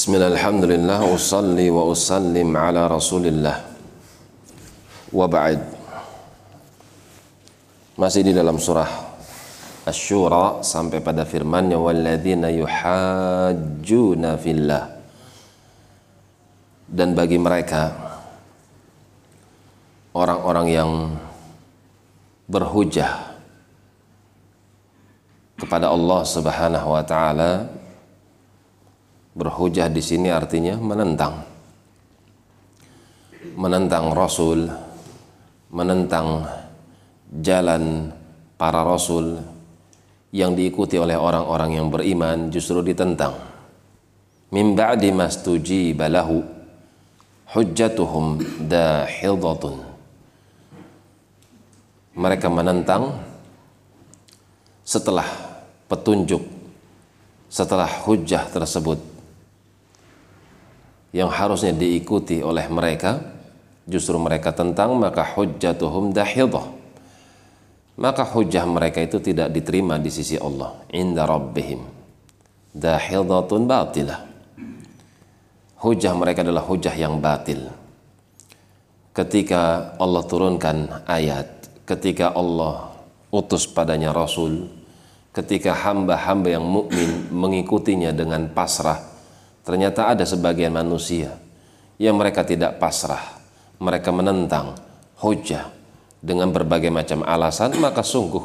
Bismillah, alhamdulillah, usalli wa usallim ala rasulillah. Wa ba'id Masih di dalam surah Ash-Shura Sampai pada firmannya Walladzina yuhajjuna fillah. Dan bagi mereka Orang-orang yang Berhujah Kepada Allah subhanahu wa ta'ala Berhujah di sini artinya menentang. Menentang Rasul, menentang jalan para Rasul yang diikuti oleh orang-orang yang beriman justru ditentang. Min ba'di mastujiba lahu hujjatuhum dahidatun. Mereka menentang setelah petunjuk setelah hujah tersebut yang harusnya diikuti oleh mereka justru mereka tentang maka hujjatuhum dahidah maka hujah mereka itu tidak diterima di sisi Allah. Inda rabbihim. Dahidatun batilah. Hujah mereka adalah hujah yang batil. Ketika Allah turunkan ayat ketika Allah utus padanya rasul ketika hamba-hamba yang mukmin mengikutinya dengan pasrah Ternyata ada sebagian manusia yang mereka tidak pasrah, mereka menentang hujah dengan berbagai macam alasan, maka sungguh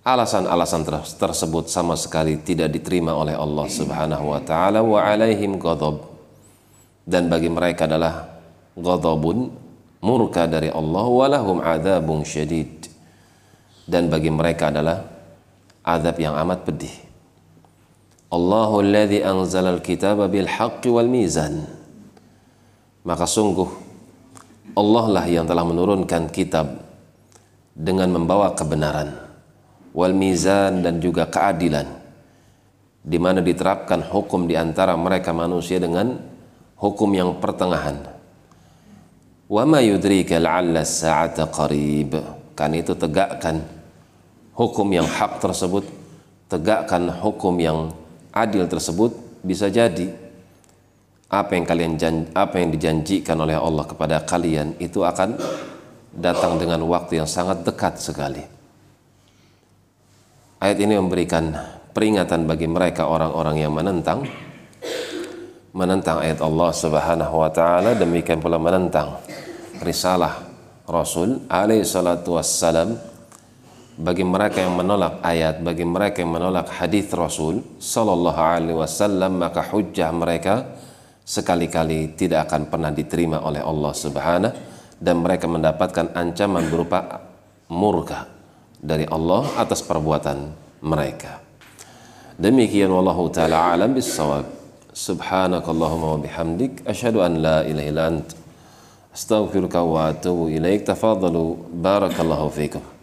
alasan-alasan tersebut sama sekali tidak diterima oleh Allah Subhanahu wa taala wa alaihim ghadab. Dan bagi mereka adalah ghadabun murka dari Allah walahum adzabun syadid. Dan bagi mereka adalah azab yang amat pedih. Allahu alladhi anzala al-kitaba bil haqqi wal mizan. Maka sungguh Allah lah yang telah menurunkan kitab dengan membawa kebenaran wal mizan dan juga keadilan di mana diterapkan hukum di antara mereka manusia dengan hukum yang pertengahan. Wa ma yudrika la'alla as-sa'ata qarib. Kan itu tegakkan hukum yang hak tersebut, tegakkan hukum yang adil tersebut bisa jadi apa yang kalian janji, apa yang dijanjikan oleh Allah kepada kalian itu akan datang dengan waktu yang sangat dekat sekali. Ayat ini memberikan peringatan bagi mereka orang-orang yang menentang menentang ayat Allah Subhanahu wa taala demikian pula menentang risalah Rasul alaihi salatu wassalam bagi mereka yang menolak ayat, bagi mereka yang menolak hadis Rasul Sallallahu Alaihi Wasallam, maka hujah mereka sekali-kali tidak akan pernah diterima oleh Allah Subhanahu dan mereka mendapatkan ancaman berupa murka dari Allah atas perbuatan mereka. Demikian wallahu taala alam bisawab. Subhanakallahumma wa bihamdik asyhadu an la ilaha illa ant astaghfiruka wa atubu ilaik. Tafadhalu barakallahu fikum.